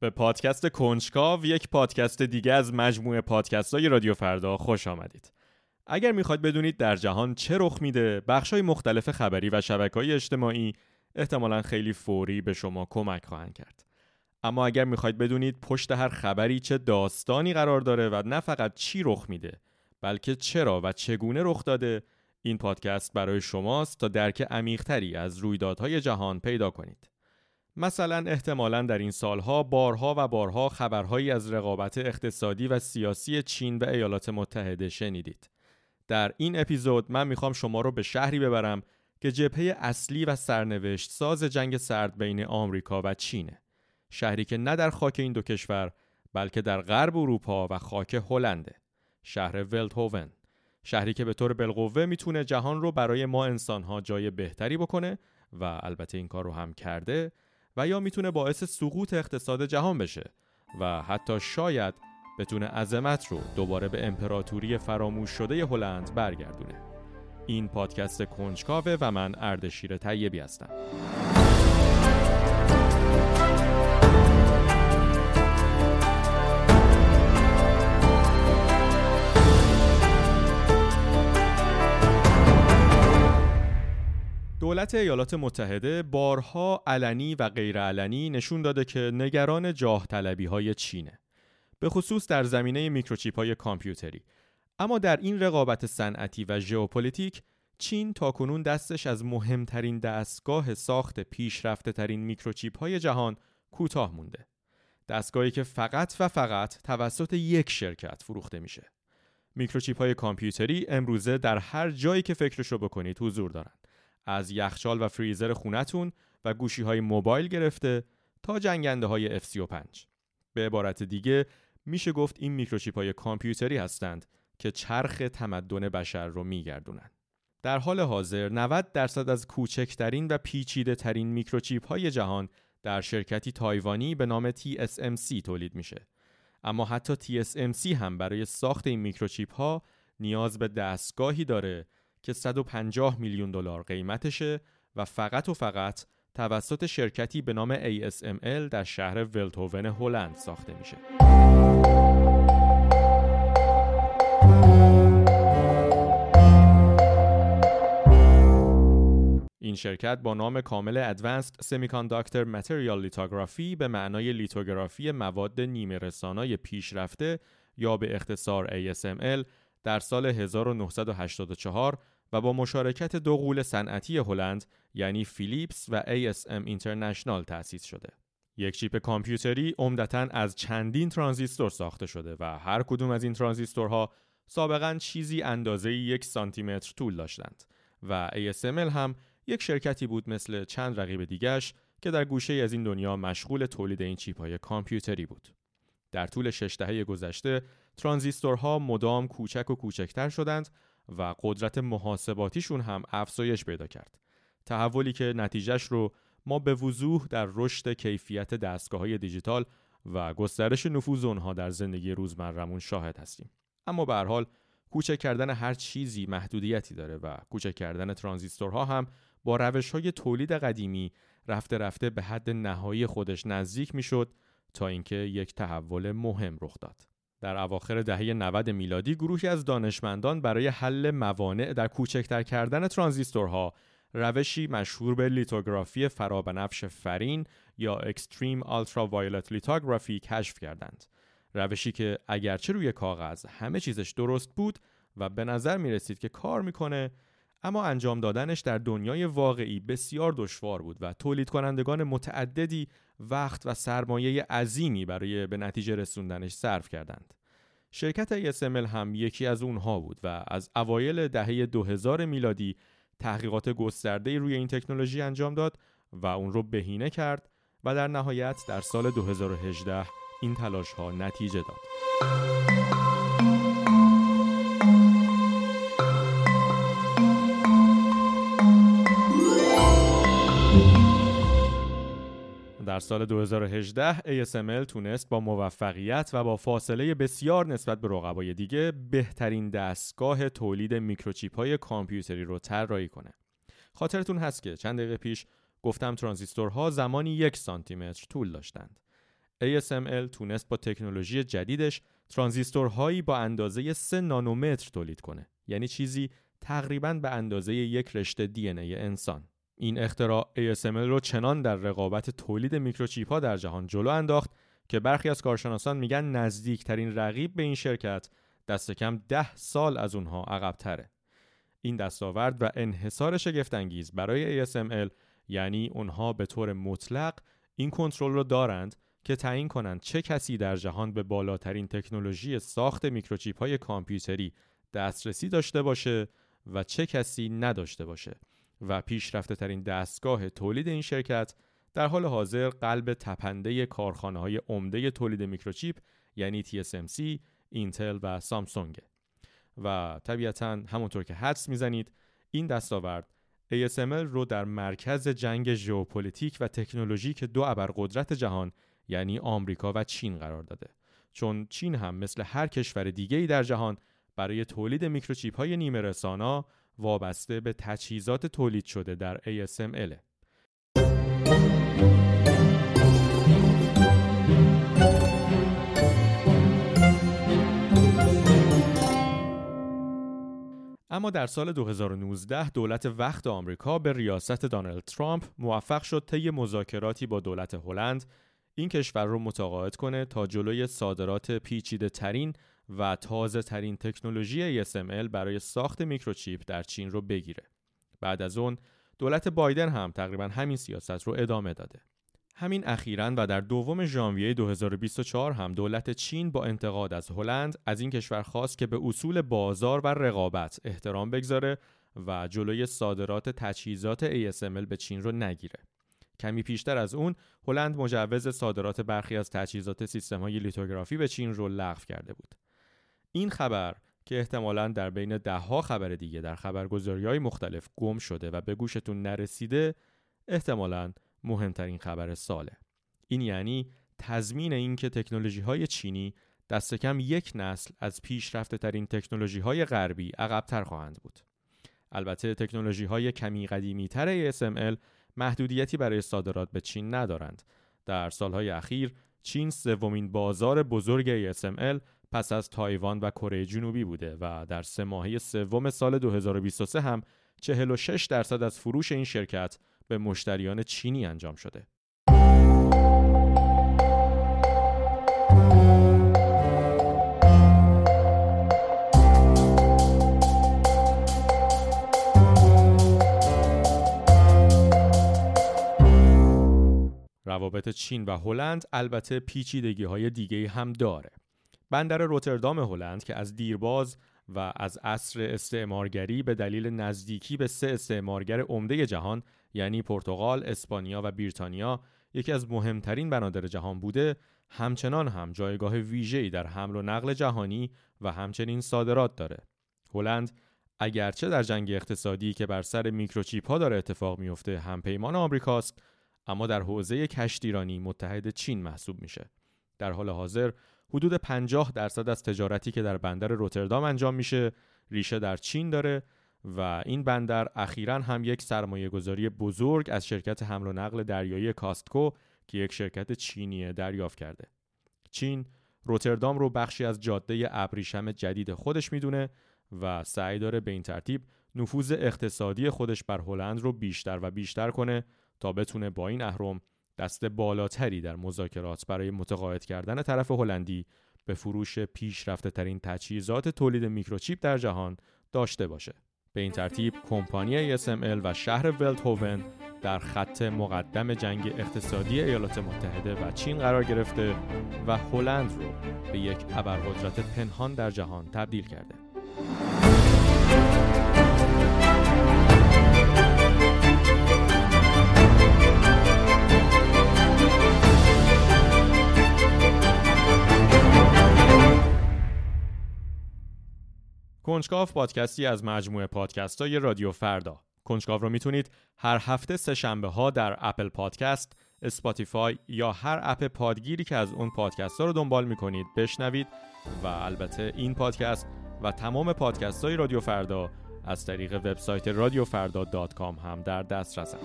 به پادکست کنجکاو یک پادکست دیگه از مجموعه پادکست های رادیو فردا خوش آمدید. اگر می‌خواید بدونید در جهان چه رخ میده، بخش های مختلف خبری و شبکه های اجتماعی احتمالا خیلی فوری به شما کمک خواهند کرد. اما اگر می‌خواید بدونید پشت هر خبری چه داستانی قرار داره و نه فقط چی رخ میده، بلکه چرا و چگونه رخ داده، این پادکست برای شماست تا درک عمیقتری از رویدادهای جهان پیدا کنید. مثلا احتمالا در این سالها بارها و بارها خبرهایی از رقابت اقتصادی و سیاسی چین و ایالات متحده شنیدید. در این اپیزود من می‌خوام شما رو به شهری ببرم که جبهه اصلی و سرنوشت ساز جنگ سرد بین آمریکا و چینه. شهری که نه در خاک این دو کشور بلکه در غرب اروپا و خاک هلنده. شهر ولتهوون. شهری که به طور بالقوه می‌تونه جهان رو برای ما انسانها جای بهتری بکنه و البته این کار رو هم کرده و یا می‌تونه باعث سقوط اقتصاد جهان بشه و حتی شاید بتونه عظمت رو دوباره به امپراتوری فراموش شده هلند برگردونه. این پادکست کنجکاوه و من اردشیر طیبی هستم. دولت ایالات متحده بارها علنی و غیرعلنی نشون داده که نگران جاه طلبی های چینه. به خصوص در زمینه میکروچیپ های کامپیوتری. اما در این رقابت صنعتی و ژئوپلیتیک چین تاکنون دستش از مهمترین دستگاه ساخت پیشرفته ترین میکروچیپ های جهان کوتاه مونده. دستگاهی که فقط و فقط توسط یک شرکت فروخته میشه. میکروچیپ های کامپیوتری امروزه در هر جایی که فکرشو بکنید حضور دارند. از یخچال و فریزر خونتون و گوشی های موبایل گرفته تا جنگنده های F35 به عبارت دیگه میشه گفت این میکروچیپ های کامپیوتری هستند که چرخ تمدن بشر رو میگردونن. در حال حاضر 90 درصد از کوچکترین و پیچیده ترین میکروچیپ های جهان در شرکتی تایوانی به نام TSMC تولید میشه. اما حتی TSMC هم برای ساخت این میکروچیپ ها نیاز به دستگاهی داره که 150 میلیون دلار قیمتشه و فقط و فقط توسط شرکتی به نام ASML در شهر ولتوون هلند ساخته میشه. این شرکت با نام کامل Advanced Semiconductor Material Lithography به معنای لیتوگرافی مواد نیمه رسانای پیشرفته یا به اختصار ASML در سال 1984 با مشارکت دو غول صنعتی هلند یعنی فیلیپس و ASM اینترنشنال تأسیس شده. یک چیپ کامپیوتری عمدتا از چندین ترانزیستور ساخته شده و هر کدوم از این ترانزیستورها سابقا چیزی اندازه یک سانتیمتر طول داشتند و ASML هم یک شرکتی بود مثل چند رقیب دیگش که در گوشه از این دنیا مشغول تولید این چیپ های کامپیوتری بود. در طول شش دهه گذشته ترانزیستورها مدام کوچک و کوچکتر شدند و قدرت محاسباتیشون هم افزایش پیدا کرد. تحولی که نتیجهش رو ما به وضوح در رشد کیفیت دستگاه های دیجیتال و گسترش نفوذ اونها در زندگی روزمرمون شاهد هستیم. اما به هر حال کوچک کردن هر چیزی محدودیتی داره و کوچک کردن ترانزیستورها هم با روش های تولید قدیمی رفته رفته به حد نهایی خودش نزدیک می‌شد تا اینکه یک تحول مهم رخ داد. در اواخر دهه 90 میلادی گروهی از دانشمندان برای حل موانع در کوچکتر کردن ترانزیستورها روشی مشهور به لیتوگرافی فرابنفش فرین یا اکستریم Ultraviolet لیتوگرافی کشف کردند. روشی که اگرچه روی کاغذ همه چیزش درست بود و به نظر می رسید که کار می‌کنه اما انجام دادنش در دنیای واقعی بسیار دشوار بود و تولید کنندگان متعددی وقت و سرمایه عظیمی برای به نتیجه رسوندنش صرف کردند. شرکت ASML هم یکی از اونها بود و از اوایل دهه 2000 میلادی تحقیقات گسترده روی این تکنولوژی انجام داد و اون رو بهینه کرد و در نهایت در سال 2018 این تلاش ها نتیجه داد. در سال 2018 ASML تونست با موفقیت و با فاصله بسیار نسبت به رقبای دیگه بهترین دستگاه تولید میکروچیپ های کامپیوتری رو طراحی کنه. خاطرتون هست که چند دقیقه پیش گفتم ترانزیستورها زمانی یک سانتی متر طول داشتند. ASML تونست با تکنولوژی جدیدش ترانزیستورهایی با اندازه 3 نانومتر تولید کنه یعنی چیزی تقریبا به اندازه یک رشته دی انسان این اختراع ASML رو چنان در رقابت تولید میکروچیپ ها در جهان جلو انداخت که برخی از کارشناسان میگن نزدیکترین رقیب به این شرکت دست کم ده سال از اونها عقب تره. این دستاورد و انحصار شگفتانگیز برای ASML یعنی اونها به طور مطلق این کنترل رو دارند که تعیین کنند چه کسی در جهان به بالاترین تکنولوژی ساخت میکروچیپ های کامپیوتری دسترسی داشته باشه و چه کسی نداشته باشه و پیشرفته ترین دستگاه تولید این شرکت در حال حاضر قلب تپنده کارخانه های عمده تولید میکروچیپ یعنی TSMC، اینتل و سامسونگ و طبیعتا همونطور که حدس می‌زنید این دستاورد ASML رو در مرکز جنگ ژئوپلیتیک و تکنولوژیک دو ابرقدرت جهان یعنی آمریکا و چین قرار داده. چون چین هم مثل هر کشور دیگه‌ای در جهان برای تولید میکروچیپ های نیمه رسانا وابسته به تجهیزات تولید شده در ASML. اما در سال 2019 دولت وقت آمریکا به ریاست دانالد ترامپ موفق شد طی مذاکراتی با دولت هلند این کشور رو متقاعد کنه تا جلوی صادرات پیچیده ترین و تازه ترین تکنولوژی ASML برای ساخت میکروچیپ در چین رو بگیره. بعد از اون دولت بایدن هم تقریبا همین سیاست رو ادامه داده. همین اخیرا و در دوم ژانویه 2024 هم دولت چین با انتقاد از هلند از این کشور خواست که به اصول بازار و رقابت احترام بگذاره و جلوی صادرات تجهیزات ASML به چین رو نگیره. کمی پیشتر از اون هلند مجوز صادرات برخی از تجهیزات سیستم های لیتوگرافی به چین رو لغو کرده بود. این خبر که احتمالا در بین دهها خبر دیگه در خبرگزاری های مختلف گم شده و به گوشتون نرسیده احتمالا مهمترین خبر ساله. این یعنی تضمین اینکه تکنولوژی های چینی دست کم یک نسل از پیشرفته ترین تکنولوژی های غربی عقبتر خواهند بود. البته تکنولوژی های کمی قدیمی تر ASML محدودیتی برای صادرات به چین ندارند. در سالهای اخیر چین سومین بازار بزرگ ASML پس از تایوان و کره جنوبی بوده و در سه ماهه سوم سال 2023 هم 46 درصد از فروش این شرکت به مشتریان چینی انجام شده. روابط چین و هلند البته پیچیدگی های دیگه هم داره. بندر روتردام هلند که از دیرباز و از عصر استعمارگری به دلیل نزدیکی به سه استعمارگر عمده جهان یعنی پرتغال، اسپانیا و بریتانیا یکی از مهمترین بنادر جهان بوده همچنان هم جایگاه ویژه‌ای در حمل و نقل جهانی و همچنین صادرات داره. هلند اگرچه در جنگ اقتصادی که بر سر میکروچیپ ها داره اتفاق میفته هم پیمان آمریکاست اما در حوزه کشتیرانی متحد چین محسوب میشه. در حال حاضر حدود 50 درصد از تجارتی که در بندر روتردام انجام میشه ریشه در چین داره و این بندر اخیرا هم یک سرمایه گذاری بزرگ از شرکت حمل و نقل دریایی کاستکو که یک شرکت چینیه دریافت کرده. چین روتردام رو بخشی از جاده ابریشم جدید خودش می‌دونه و سعی داره به این ترتیب نفوذ اقتصادی خودش بر هلند رو بیشتر و بیشتر کنه تا بتونه با این اهرم دست بالاتری در مذاکرات برای متقاعد کردن طرف هلندی به فروش پیشرفته ترین تجهیزات تولید میکروچیپ در جهان داشته باشه. به این ترتیب کمپانی ASML و شهر ولتهوون در خط مقدم جنگ اقتصادی ایالات متحده و چین قرار گرفته و هلند رو به یک ابرقدرت پنهان در جهان تبدیل کرده. کنجکاو پادکستی از مجموعه پادکست های رادیو فردا کنجکاو رو می‌تونید هر هفته سه شنبه ها در اپل پادکست، اسپاتیفای یا هر اپ پادگیری که از اون پادکست ها رو دنبال می‌کنید بشنوید و البته این پادکست و تمام پادکست های رادیو فردا از طریق وبسایت رادیو فردا هم در دست رسند.